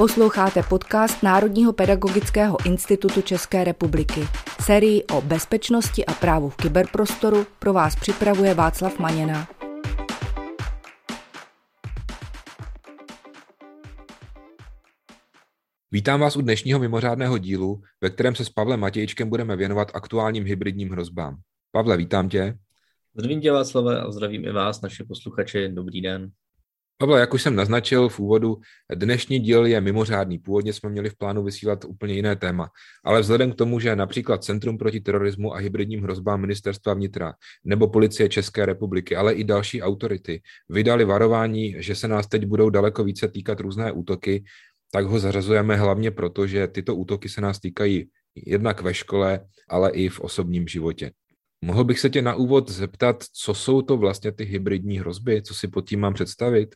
Posloucháte podcast Národního pedagogického institutu České republiky. Sérii o bezpečnosti a právu v kyberprostoru pro vás připravuje Václav Maněna. Vítám vás u dnešního mimořádného dílu, ve kterém se s Pavlem Matějčkem budeme věnovat aktuálním hybridním hrozbám. Pavle, vítám tě. Zdravím tě, Václave, a zdravím i vás, naše posluchači. Dobrý den. Pavle, jak už jsem naznačil v úvodu, dnešní díl je mimořádný. Původně jsme měli v plánu vysílat úplně jiné téma, ale vzhledem k tomu, že například Centrum proti terorismu a hybridním hrozbám ministerstva vnitra nebo policie České republiky, ale i další autority vydali varování, že se nás teď budou daleko více týkat různé útoky, tak ho zařazujeme hlavně proto, že tyto útoky se nás týkají jednak ve škole, ale i v osobním životě. Mohl bych se tě na úvod zeptat, co jsou to vlastně ty hybridní hrozby, co si pod tím mám představit?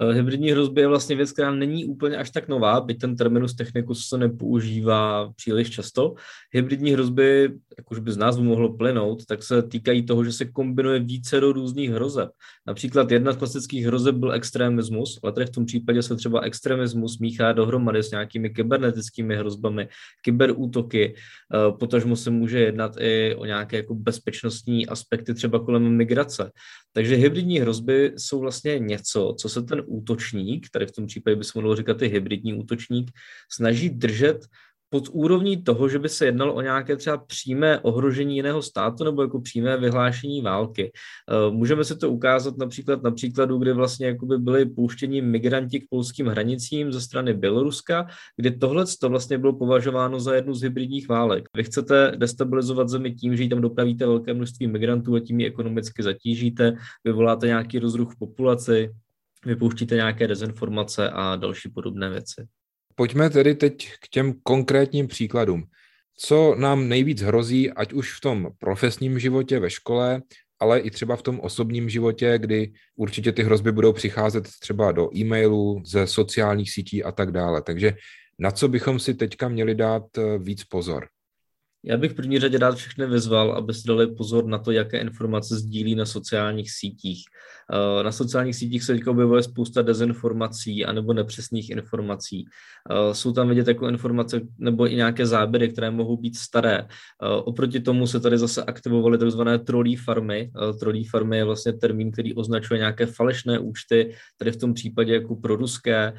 Eh, hybridní hrozby je vlastně věc, která není úplně až tak nová, byť ten terminus technicus se nepoužívá příliš často. Hybridní hrozby, jak už by z názvu mohlo plynout, tak se týkají toho, že se kombinuje více do různých hrozeb. Například jedna z klasických hrozeb byl extremismus, ale tady v tom případě se třeba extremismus míchá dohromady s nějakými kybernetickými hrozbami, kyberútoky, eh, potažmo se může jednat i o nějaké jako bezpečnostní aspekty třeba kolem migrace. Takže hybridní hrozby jsou vlastně něco, co se ten útočník, tady v tom případě by se mohlo říkat i hybridní útočník, snaží držet pod úrovní toho, že by se jednalo o nějaké třeba přímé ohrožení jiného státu nebo jako přímé vyhlášení války. Eh, můžeme si to ukázat například na příkladu, kdy vlastně jakoby byli pouštěni migranti k polským hranicím ze strany Běloruska, kdy tohle to vlastně bylo považováno za jednu z hybridních válek. Vy chcete destabilizovat zemi tím, že jí tam dopravíte velké množství migrantů a tím ji ekonomicky zatížíte, vyvoláte nějaký rozruch v populaci, vypouštíte nějaké dezinformace a další podobné věci. Pojďme tedy teď k těm konkrétním příkladům. Co nám nejvíc hrozí, ať už v tom profesním životě ve škole, ale i třeba v tom osobním životě, kdy určitě ty hrozby budou přicházet třeba do e-mailů, ze sociálních sítí a tak dále. Takže na co bychom si teďka měli dát eh, víc pozor? Já bych v první řadě rád všechny vyzval, aby si dali pozor na to, jaké informace sdílí na sociálních sítích. Eh, na sociálních sítích se teď objevuje spousta dezinformací anebo nepřesných informací. Eh, jsou tam vidět jako informace nebo i nějaké záběry, které mohou být staré. Eh, oproti tomu se tady zase aktivovaly tzv. trolí farmy. Trolí farmy je vlastně termín, který označuje nějaké falešné účty, tady v tom případě jako pro ruské.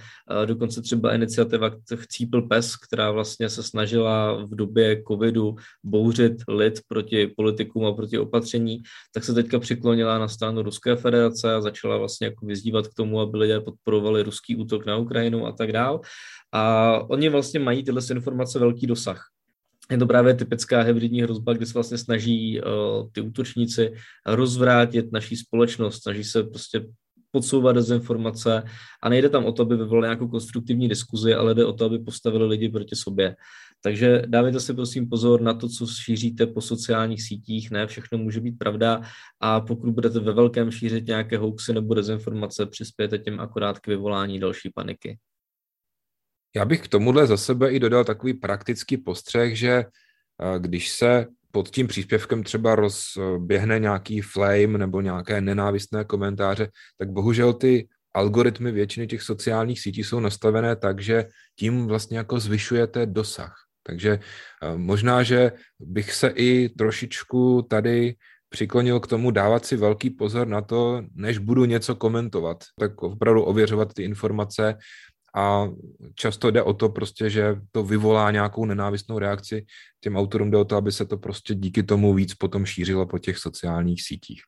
Dokonce třeba iniciativa Chcípl pes, která vlastně se snažila v době covidu bouřit lid proti politikům a proti opatření, tak se teďka přiklonila na stranu Ruské federace a začala vlastně jako vyzývat k tomu, aby lidé podporovali ruský útok na Ukrajinu a tak dál. A oni vlastně mají tyhle informace velký dosah. Je to právě typická hybridní hrozba, kdy se vlastně snaží uh, ty útočníci rozvrátit naší společnost, snaží se prostě podsouvat dezinformace a nejde tam o to, aby vyvolali nějakou konstruktivní diskuzi, ale jde o to, aby postavili lidi proti sobě. Takže dávejte si prosím pozor na to, co šíříte po sociálních sítích, ne všechno může být pravda a pokud budete ve velkém šířit nějaké hoaxy nebo dezinformace, přispějete tím akorát k vyvolání další paniky. Já bych k tomuhle za sebe i dodal takový praktický postřeh, že eh, když se pod tím příspěvkem třeba rozběhne nějaký flame nebo nějaké nenávistné komentáře, tak bohužel ty algoritmy většiny těch sociálních sítí jsou nastavené tak, že tím vlastně jako zvyšujete dosah. Takže eh, možná, že bych se i trošičku tady přiklonil k tomu dávat si velký pozor na to, než budu něco komentovat, tak opravdu ověřovat ty informace a často jde o to prostě, že to vyvolá nějakou nenávistnou reakci. Těm autorům jde o to, aby se to prostě díky tomu víc potom šířilo po těch sociálních sítích.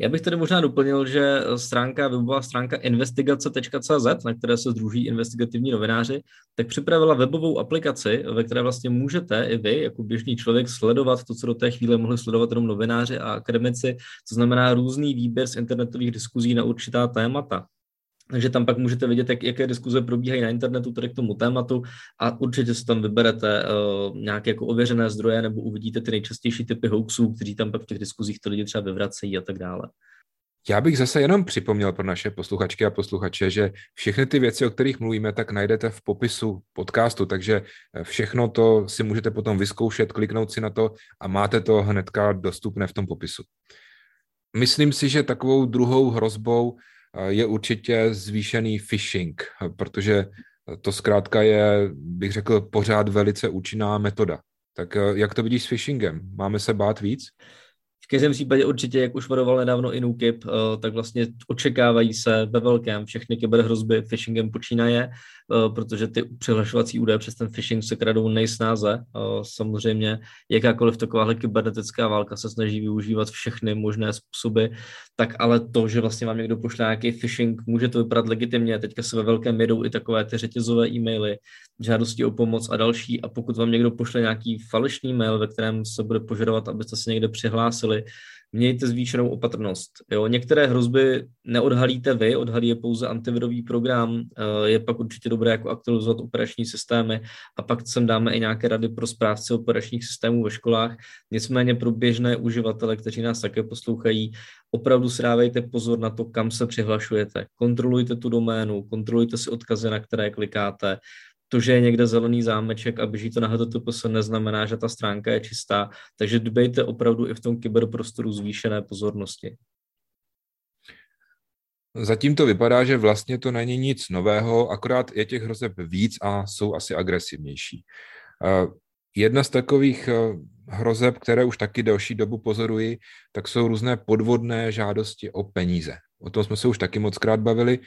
Já bych tedy možná doplnil, že stránka, webová stránka investigace.cz, na které se združí investigativní novináři, tak připravila webovou aplikaci, ve které vlastně můžete i vy, jako běžný člověk, sledovat to, co do té chvíle mohli sledovat jenom novináři a akademici, to znamená různý výběr z internetových diskuzí na určitá témata. Takže tam pak můžete vidět, jak, jaké diskuze probíhají na internetu tady k tomu tématu a určitě si tam vyberete uh, nějaké jako ověřené zdroje nebo uvidíte ty nejčastější typy hoaxů, kteří tam pak v těch diskuzích ty lidi třeba vyvracejí a tak dále. Já bych zase jenom připomněl pro naše posluchačky a posluchače, že všechny ty věci, o kterých mluvíme, tak najdete v popisu podcastu, takže eh, všechno to si můžete potom vyzkoušet, kliknout si na to a máte to hnedka dostupné v tom popisu. Myslím si, že takovou druhou hrozbou je určitě zvýšený phishing, protože to zkrátka je, bych řekl, pořád velice účinná metoda. Tak jak to vidíš s phishingem? Máme se bát víc? Každém případě určitě, jak už varoval nedávno i NUKIP, eh, tak vlastně očekávají se ve velkém všechny kyberhrozby phishingem počínaje, eh, protože ty přihlašovací údaje přes ten phishing se kradou nejsnáze. Eh, samozřejmě jakákoliv takováhle kybernetická válka se snaží využívat všechny možné způsoby, tak ale to, že vlastně vám někdo pošle nějaký phishing, může to vypadat legitimně. Teďka se ve velkém jedou i takové ty řetězové e-maily, žádosti o pomoc a další. A pokud vám někdo pošle nějaký falešný mail, ve kterém se bude požadovat, abyste se někde přihlásili, mějte zvýšenou opatrnost. Jo, některé hrozby neodhalíte vy, odhalí je pouze antivirový program, eh, je pak určitě dobré jako aktualizovat operační systémy a pak sem dáme i nějaké rady pro správce operačních systémů ve školách. Nicméně pro běžné uživatele, kteří nás také poslouchají, opravdu si dávejte pozor na to, kam se přihlašujete. Kontrolujte tu doménu, kontrolujte si odkazy, na které klikáte, to, že je někde zelený zámeček a běží to na HTTPS, neznamená, že ta stránka je čistá, takže dbejte opravdu i v tom kyberprostoru zvýšené pozornosti. Zatím to vypadá, že vlastně to není nic nového, akorát je těch hrozeb víc a jsou asi agresivnější. Jedna z takových eh, hrozeb, které už taky delší dobu pozoruji, tak jsou různé podvodné žádosti o peníze. O tom jsme se už taky moc krát bavili.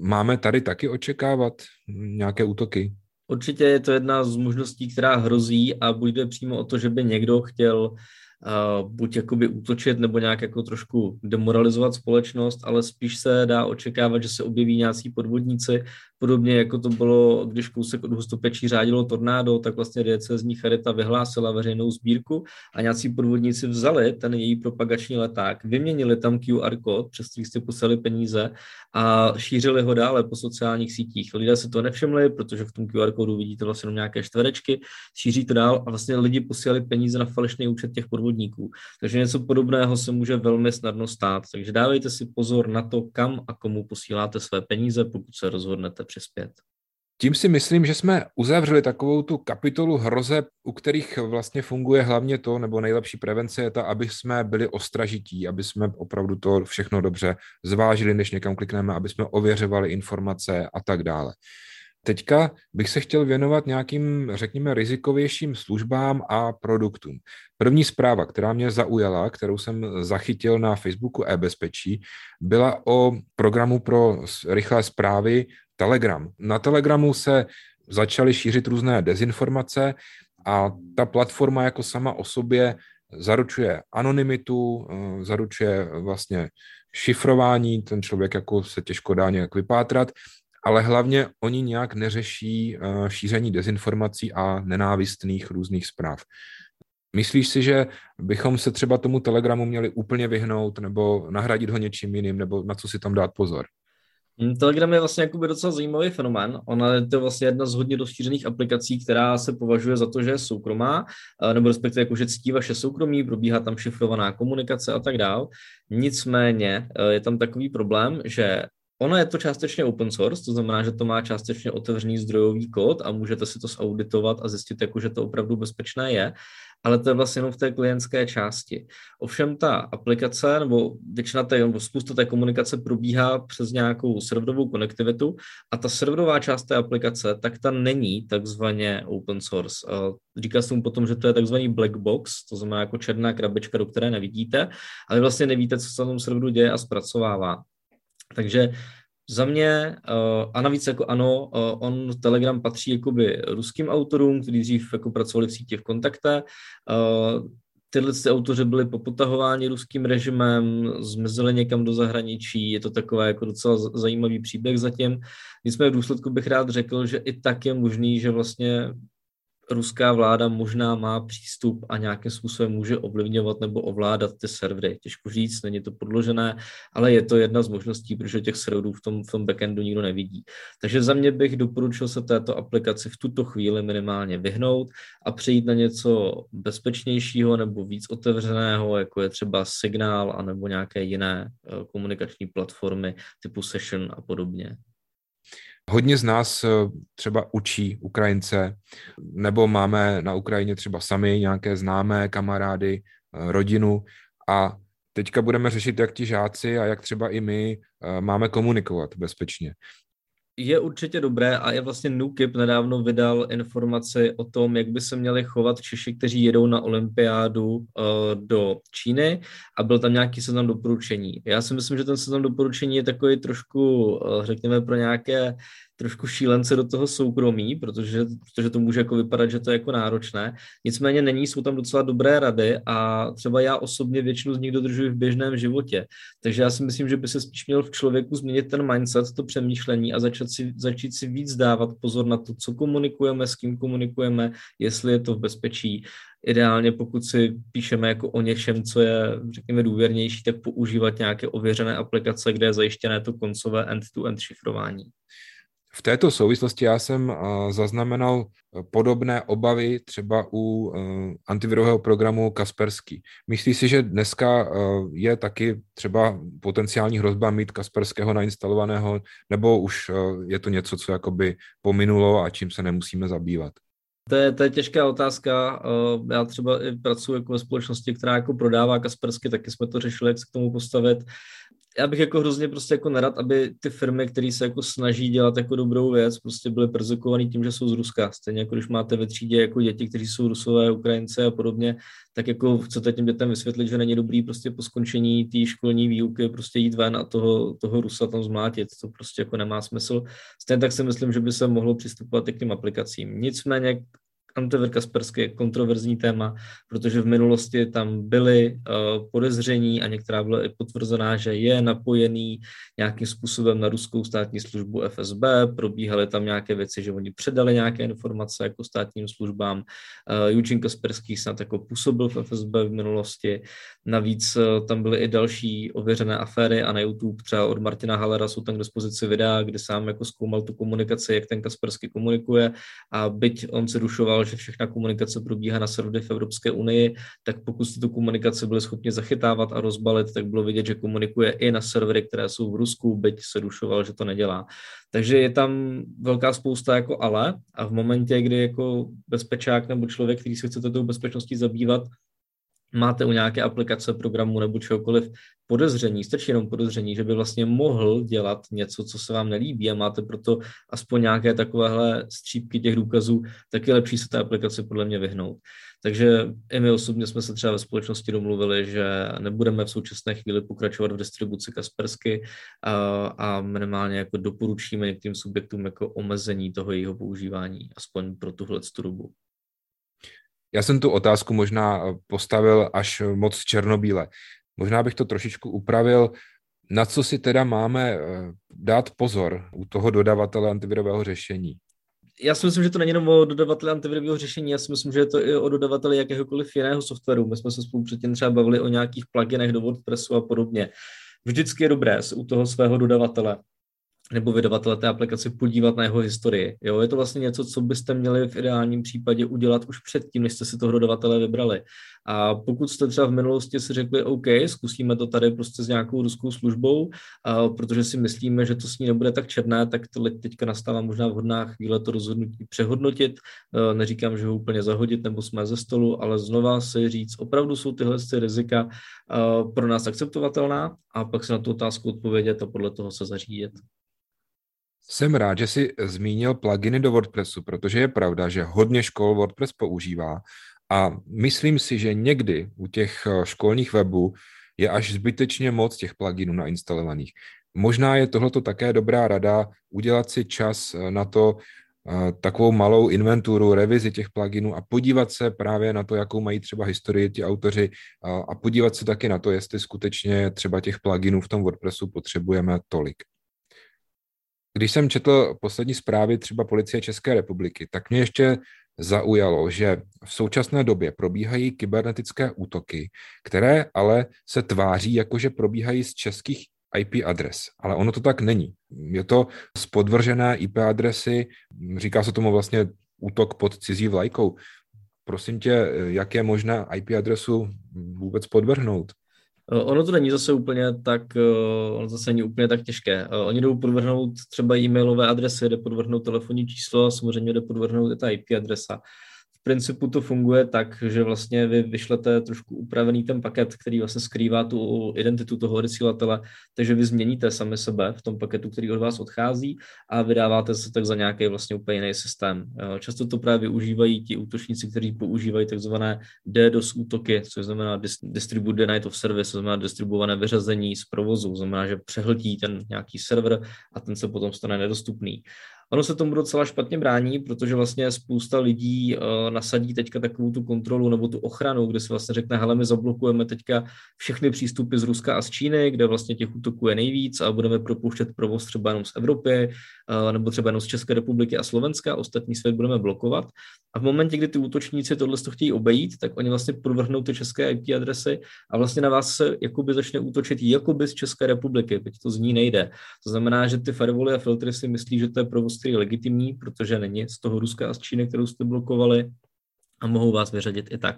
Máme tady taky očekávat nějaké útoky? Určitě je to jedna z možností, která hrozí a bude přímo o to, že by někdo chtěl uh, buď jakoby útočit nebo nějak jako trošku demoralizovat společnost, ale spíš se dá očekávat, že se objeví nějací podvodníci, Podobně jako to bylo, když kousek od hustopečí řádilo tornádo, tak vlastně diecezní charita vyhlásila veřejnou sbírku a nějací podvodníci vzali ten její propagační leták, vyměnili tam QR kód, přes který jste poslali peníze a šířili ho dále po sociálních sítích. Lidé se to nevšimli, protože v tom QR kódu vidíte vlastně jenom nějaké čtverečky, šíří to dál a vlastně lidi posílali peníze na falešný účet těch podvodníků. Takže něco podobného se může velmi snadno stát. Takže dávejte si pozor na to, kam a komu posíláte své peníze, pokud se rozhodnete přispět. Tím si myslím, že jsme uzavřeli takovou tu kapitolu hrozeb, u kterých vlastně funguje hlavně to, nebo nejlepší prevence je ta, aby jsme byli ostražití, aby jsme opravdu to všechno dobře zvážili, než někam klikneme, aby jsme ověřovali informace a tak dále. Teďka bych se chtěl věnovat nějakým, řekněme, rizikovějším službám a produktům. První zpráva, která mě zaujala, kterou jsem zachytil na Facebooku e-bezpečí, byla o programu pro rychlé zprávy Telegram. Na Telegramu se začaly šířit různé dezinformace a ta platforma jako sama o sobě zaručuje anonymitu, eh, zaručuje vlastně šifrování, ten člověk jako se těžko dá nějak vypátrat, ale hlavně oni nějak neřeší eh, šíření dezinformací a nenávistných různých zpráv. Myslíš si, že bychom se třeba tomu Telegramu měli úplně vyhnout nebo nahradit ho něčím jiným, nebo na co si tam dát pozor? Telegram je vlastně jakoby docela zajímavý fenomén. Ona je to vlastně jedna z hodně rozšířených aplikací, která se považuje za to, že je soukromá, eh, nebo respektive jako, že ctí vaše soukromí, probíhá tam šifrovaná komunikace a tak dál. Nicméně eh, je tam takový problém, že Ono je to částečně open source, to znamená, že to má částečně otevřený zdrojový kód a můžete si to zauditovat a zjistit, jako, že to opravdu bezpečné je, ale to je vlastně jenom v té klientské části. Ovšem ta aplikace nebo většina té, nebo spousta té komunikace probíhá přes nějakou serverovou konektivitu a ta serverová část té aplikace, tak ta není takzvaně open source. Říká se mu potom, že to je takzvaný black box, to znamená jako černá krabička, do které nevidíte, ale vlastně nevíte, co se na tom serveru děje a zpracovává. Takže za mě, uh, a navíc jako ano, uh, on Telegram patří jakoby ruským autorům, kteří dřív jako pracovali v síti v kontakte. Uh, tyhle ty autoři byli popotahováni ruským režimem, zmizeli někam do zahraničí, je to takové jako docela zajímavý příběh zatím. Nicméně v důsledku bych rád řekl, že i tak je možný, že vlastně ruská vláda možná má přístup a nějakým způsobem může ovlivňovat nebo ovládat ty servery. Těžko říct, není to podložené, ale je to jedna z možností, protože těch serverů v tom, v tom backendu nikdo nevidí. Takže za mě bych doporučil se této aplikaci v tuto chvíli minimálně vyhnout a přejít na něco bezpečnějšího nebo víc otevřeného, jako je třeba Signál anebo nějaké jiné eh, komunikační platformy typu Session a podobně. Hodně z nás eh, třeba učí Ukrajince, nebo máme na Ukrajině třeba sami nějaké známé kamarády, eh, rodinu a teďka budeme řešit, jak ti žáci a jak třeba i my eh, máme komunikovat bezpečně. Je určitě dobré a je vlastně NUKIP nedávno vydal informaci o tom, jak by se měli chovat Češi, kteří jedou na olympiádu uh, do Číny a byl tam nějaký seznam doporučení. Já si myslím, že ten seznam doporučení je takový trošku, uh, řekněme, pro nějaké trošku šílence do toho soukromí, protože, protože to může jako vypadat, že to je jako náročné. Nicméně není, jsou tam docela dobré rady a třeba já osobně většinu z nich dodržuji v běžném životě. Takže já si myslím, že by se spíš měl v člověku změnit ten mindset, to přemýšlení a začít si, začít si víc dávat pozor na to, co komunikujeme, s kým komunikujeme, jestli je to v bezpečí. Ideálně, pokud si píšeme jako o něčem, co je, řekněme, důvěrnější, tak používat nějaké ověřené aplikace, kde je zajištěné to koncové end-to-end šifrování. V této souvislosti já jsem zaznamenal podobné obavy třeba u antivirového programu Kaspersky. Myslíš si, že dneska je taky třeba potenciální hrozba mít Kasperského nainstalovaného, nebo už je to něco, co jakoby pominulo a čím se nemusíme zabývat? To je, to je těžká otázka. Já třeba i pracuji jako ve společnosti, která jako prodává Kaspersky, taky jsme to řešili, jak se k tomu postavit já bych jako hrozně prostě jako nerad, aby ty firmy, které se jako snaží dělat jako dobrou věc, prostě byly persekovaný tím, že jsou z Ruska. Stejně jako když máte ve třídě jako děti, kteří jsou Rusové, Ukrajince a podobně, tak jako chcete těm dětem vysvětlit, že není dobrý prostě po skončení té školní výuky prostě jít ven a toho, toho Rusa tam zmlátit. To prostě jako nemá smysl. Stejně tak si myslím, že by se mohlo přistupovat i k těm aplikacím. Nicméně Antivir Kaspersky je kontroverzní téma, protože v minulosti tam byly uh, podezření a některá byla i potvrzená, že je napojený nějakým způsobem na ruskou státní službu FSB, probíhaly tam nějaké věci, že oni předali nějaké informace jako státním službám. Uh, Eugene Kasperský snad jako působil v FSB v minulosti. Navíc uh, tam byly i další ověřené aféry a na YouTube třeba od Martina Halera jsou tam k dispozici videa, kde sám jako zkoumal tu komunikaci, jak ten Kaspersky komunikuje a byť on se rušoval že všechna komunikace probíhá na serverech v Evropské unii, tak pokud jste tu komunikaci byli schopni zachytávat a rozbalit, tak bylo vidět, že komunikuje i na servery, které jsou v Rusku, byť se dušoval, že to nedělá. Takže je tam velká spousta jako ale a v momentě, kdy jako bezpečák nebo člověk, který se chcete tou bezpečností zabývat, máte u nějaké aplikace, programu nebo čehokoliv podezření, stačí jenom podezření, že by vlastně mohl dělat něco, co se vám nelíbí a máte proto aspoň nějaké takovéhle střípky těch důkazů, tak je lepší se té aplikaci podle mě vyhnout. Takže i my osobně jsme se třeba ve společnosti domluvili, že nebudeme v současné chvíli pokračovat v distribuci Kaspersky a, a minimálně jako doporučíme některým subjektům jako omezení toho jejího používání, aspoň pro tuhle dobu. Já jsem tu otázku možná eh, postavil až moc černobíle. Možná bych to trošičku upravil. Na co si teda máme eh, dát pozor u toho dodavatele antivirového řešení? já si myslím, že to není jenom o dodavateli antivirového řešení, já si myslím, že je to i o dodavateli jakéhokoliv jiného softwaru. My jsme se spolu předtím třeba bavili o nějakých pluginech do WordPressu a podobně. Vždycky je dobré u toho svého dodavatele nebo vydavatele té aplikace podívat na jeho historii. Jo, je to vlastně něco, co byste měli v ideálním případě udělat už předtím, než jste si toho dodavatele vybrali. A pokud jste třeba v minulosti si řekli, OK, zkusíme to tady prostě s nějakou ruskou službou, a protože si myslíme, že to s ní nebude tak černé, tak to teďka nastává možná vhodná chvíle to rozhodnutí přehodnotit. E, neříkám, že ho úplně zahodit nebo jsme ze stolu, ale znova si říct, opravdu jsou tyhle ty rizika e, pro nás akceptovatelná a pak se na tu otázku odpovědět a podle toho se zařídit. Jsem rád, že jsi zmínil pluginy do WordPressu, protože je pravda, že hodně škol WordPress používá a myslím si, že někdy u těch eh, školních webů je až zbytečně moc těch pluginů nainstalovaných. Možná je tohleto také dobrá rada udělat si čas eh, na to, eh, takovou malou inventuru, revizi těch pluginů a podívat se právě na to, jakou mají třeba historii ti autoři a podívat se taky na to, jestli skutečně třeba těch pluginů v tom WordPressu potřebujeme tolik. Když jsem četl poslední zprávy třeba policie České republiky, tak mě ještě zaujalo, že v současné době probíhají kybernetické útoky, které ale se tváří jako, že probíhají z českých IP adres, ale ono to tak není. Je to z podvržené IP adresy, říká se tomu vlastně útok pod cizí vlajkou. Prosím tě, jak je možné IP adresu vůbec podvrhnout? Eh, ono to není zase úplně tak, eh, ono zase není úplně tak těžké. Eh, oni jdou podvrhnout třeba e-mailové adresy, jde podvrhnout telefonní číslo a samozřejmě jde podvrhnout i ta IP adresa. Principu to funguje tak, že vlastně vy vyšlete trošku upravený ten paket, který vlastně skrývá tu identitu toho odesílatele, takže vy změníte sami sebe v tom paketu, který od vás odchází a vydáváte se tak za nějaký vlastně úplně jiný systém. Často to právě využívají ti útočníci, kteří používají takzvané DDoS útoky, což znamená Distribute Denied of Service, to znamená distribuované vyřazení z provozu, znamená, že přehltí ten nějaký server a ten se potom stane nedostupný. Ono se tomu docela špatně brání, protože vlastně spousta lidí uh, nasadí teďka takovou tu kontrolu nebo tu ochranu, kde se vlastně řekne, hele, my zablokujeme teďka všechny přístupy z Ruska a z Číny, kde vlastně těch útoků je nejvíc a budeme propouštět provoz třeba jenom z Evropy uh, nebo třeba jenom z České republiky a Slovenska, ostatní svět budeme blokovat. A v momentě, kdy ty útočníci tohle to chtějí obejít, tak oni vlastně provrhnou ty české IP adresy a vlastně na vás se jakoby začne útočit jakoby z České republiky, teď to z ní nejde. To znamená, že ty firewally a filtry si myslí, že to je provoz, který je legitimní, protože není z toho Ruska a z Číny, kterou jste blokovali a mohou vás vyřadit i tak.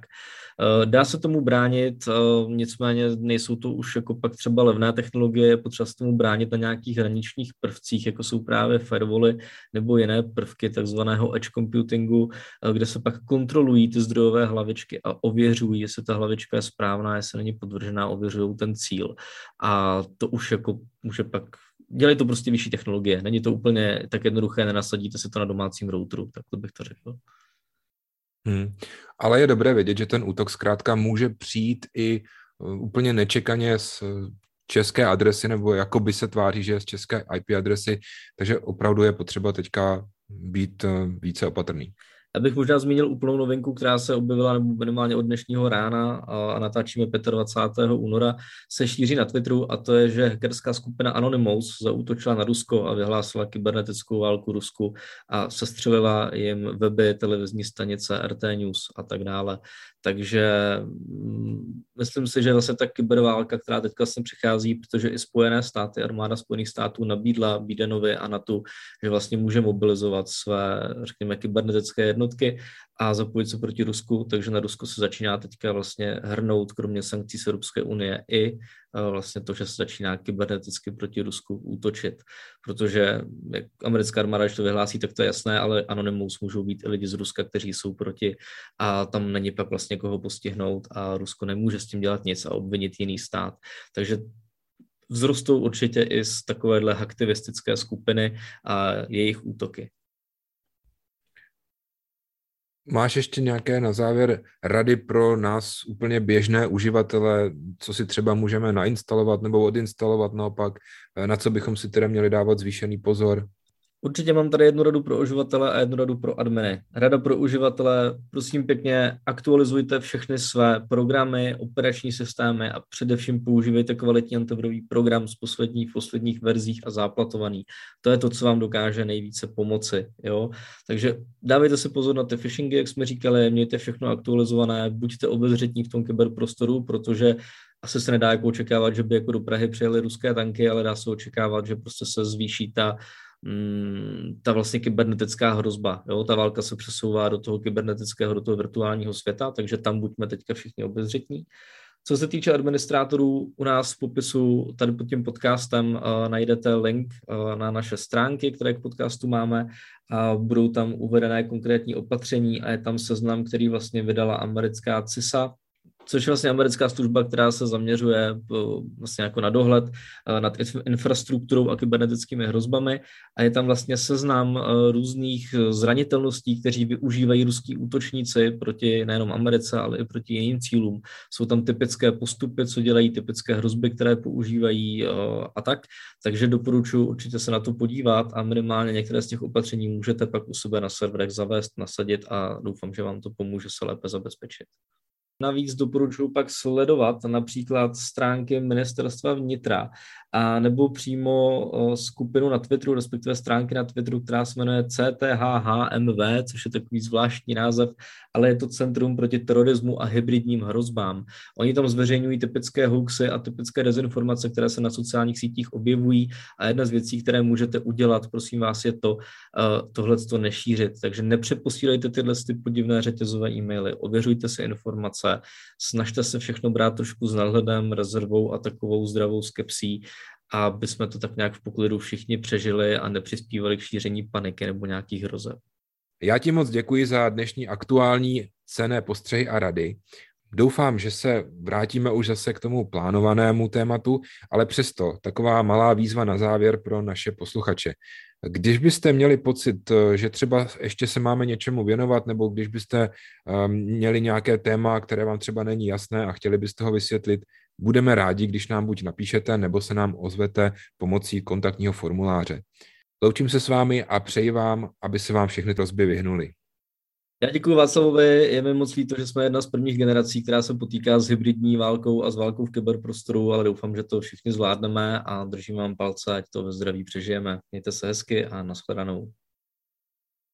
Eh, dá se tomu bránit, eh, nicméně nejsou to už jako pak třeba levné technologie, je potřeba se tomu bránit na nějakých hraničních prvcích, jako jsou právě firewally nebo jiné prvky takzvaného edge computingu, eh, kde se pak kontrolují ty zdrojové hlavičky a ověřují, jestli ta hlavička je správná, jestli není podvržená, ověřují ten cíl. A to už jako může pak dělají to prostě vyšší technologie. Není to úplně tak jednoduché, nenasadíte si to na domácím routeru, tak to bych to řekl. Hmm. Ale je dobré vědět, že ten útok zkrátka může přijít i uh, úplně nečekaně z české adresy, nebo jako by se tváří, že je z české IP adresy, takže opravdu je potřeba teďka být uh, více opatrný. Já bych možná zmínil úplnou novinku, která se objevila nebo minimálně od dnešního rána a natáčíme 25. února, se šíří na Twitteru a to je, že hackerská skupina Anonymous zaútočila na Rusko a vyhlásila kybernetickou válku Rusku a sestřelila jim weby, televizní stanice, RT News a tak dále. Takže mm, myslím si, že vlastně ta kyberválka, která teďka sem přichází, protože i Spojené státy, armáda Spojených států nabídla Bidenovi a NATO, že vlastně může mobilizovat své, řekněme, kybernetické jednotky a zapojit se proti Rusku, takže na Rusko se začíná teďka vlastně hrnout, kromě sankcí z Evropské unie, i vlastně to, že se začíná kyberneticky proti Rusku útočit, protože jak americká armáda, když to vyhlásí, tak to je jasné, ale Anonymous můžou být i lidi z Ruska, kteří jsou proti a tam není pak vlastně koho postihnout a Rusko nemůže s tím dělat nic a obvinit jiný stát. Takže vzrostou určitě i z takovéhle aktivistické skupiny a jejich útoky. Máš ještě nějaké na závěr rady pro nás úplně běžné uživatele, co si třeba můžeme nainstalovat nebo odinstalovat naopak, na co bychom si teda měli dávat zvýšený pozor? Určitě mám tady jednu radu pro uživatele a jednu radu pro adminy. Rada pro uživatele, prosím pěkně, aktualizujte všechny své programy, operační systémy a především používejte kvalitní antivirový program z posledních, posledních verzích a záplatovaný. To je to, co vám dokáže nejvíce pomoci. Jo? Takže dávejte si pozor na ty phishingy, jak jsme říkali, mějte všechno aktualizované, buďte obezřetní v tom kyberprostoru, protože asi se nedá jako očekávat, že by jako do Prahy přijeli ruské tanky, ale dá se očekávat, že prostě se zvýší ta ta vlastně kybernetická hrozba. Jo? Ta válka se přesouvá do toho kybernetického, do toho virtuálního světa, takže tam buďme teďka všichni obezřetní. Co se týče administrátorů, u nás v popisu tady pod tím podcastem uh, najdete link uh, na naše stránky, které k podcastu máme a budou tam uvedené konkrétní opatření a je tam seznam, který vlastně vydala americká CISA, což je vlastně americká služba, která se zaměřuje eh, vlastně jako na dohled eh, nad infrastrukturou a kybernetickými hrozbami a je tam vlastně seznam eh, různých zranitelností, kteří využívají ruský útočníci proti nejenom Americe, ale i proti jiným cílům. Jsou tam typické postupy, co dělají, typické hrozby, které používají a tak. Takže doporučuji určitě se na to podívat a minimálně některé z těch opatření můžete pak u sebe na serverech zavést, nasadit a doufám, že vám to pomůže se lépe zabezpečit. Navíc doporučuji pak sledovat například stránky ministerstva vnitra a nebo přímo skupinu na Twitteru, respektive stránky na Twitteru, která se jmenuje CTHHMV, což je takový zvláštní název, ale je to Centrum proti terorismu a hybridním hrozbám. Oni tam zveřejňují typické hoaxy a typické dezinformace, které se na sociálních sítích objevují a jedna z věcí, které můžete udělat, prosím vás, je to tohle to nešířit. Takže nepřeposílejte tyhle ty podivné řetězové e-maily, ověřujte si informace, snažte se všechno brát trošku s nadhledem, rezervou a takovou zdravou skepsí, aby jsme to tak nějak v poklidu všichni přežili a nepřispívali k šíření paniky nebo nějakých hrozeb. Já ti moc děkuji za dnešní aktuální cené postřehy a rady. Doufám, že se vrátíme už zase k tomu plánovanému tématu, ale přesto taková malá výzva na závěr pro naše posluchače. Když byste měli pocit, že třeba ještě se máme něčemu věnovat, nebo když byste um, měli nějaké téma, které vám třeba není jasné a chtěli byste ho vysvětlit, budeme rádi, když nám buď napíšete, nebo se nám ozvete pomocí kontaktního formuláře. Loučím se s vámi a přeji vám, aby se vám všechny trozby vyhnuli. Já děkuji Václavovi, je mi moc líto, že jsme jedna z prvních generací, která se potýká s hybridní válkou a s válkou v kyberprostoru, ale doufám, že to všichni zvládneme a držím vám palce, ať to ve zdraví přežijeme. Mějte se hezky a nashledanou.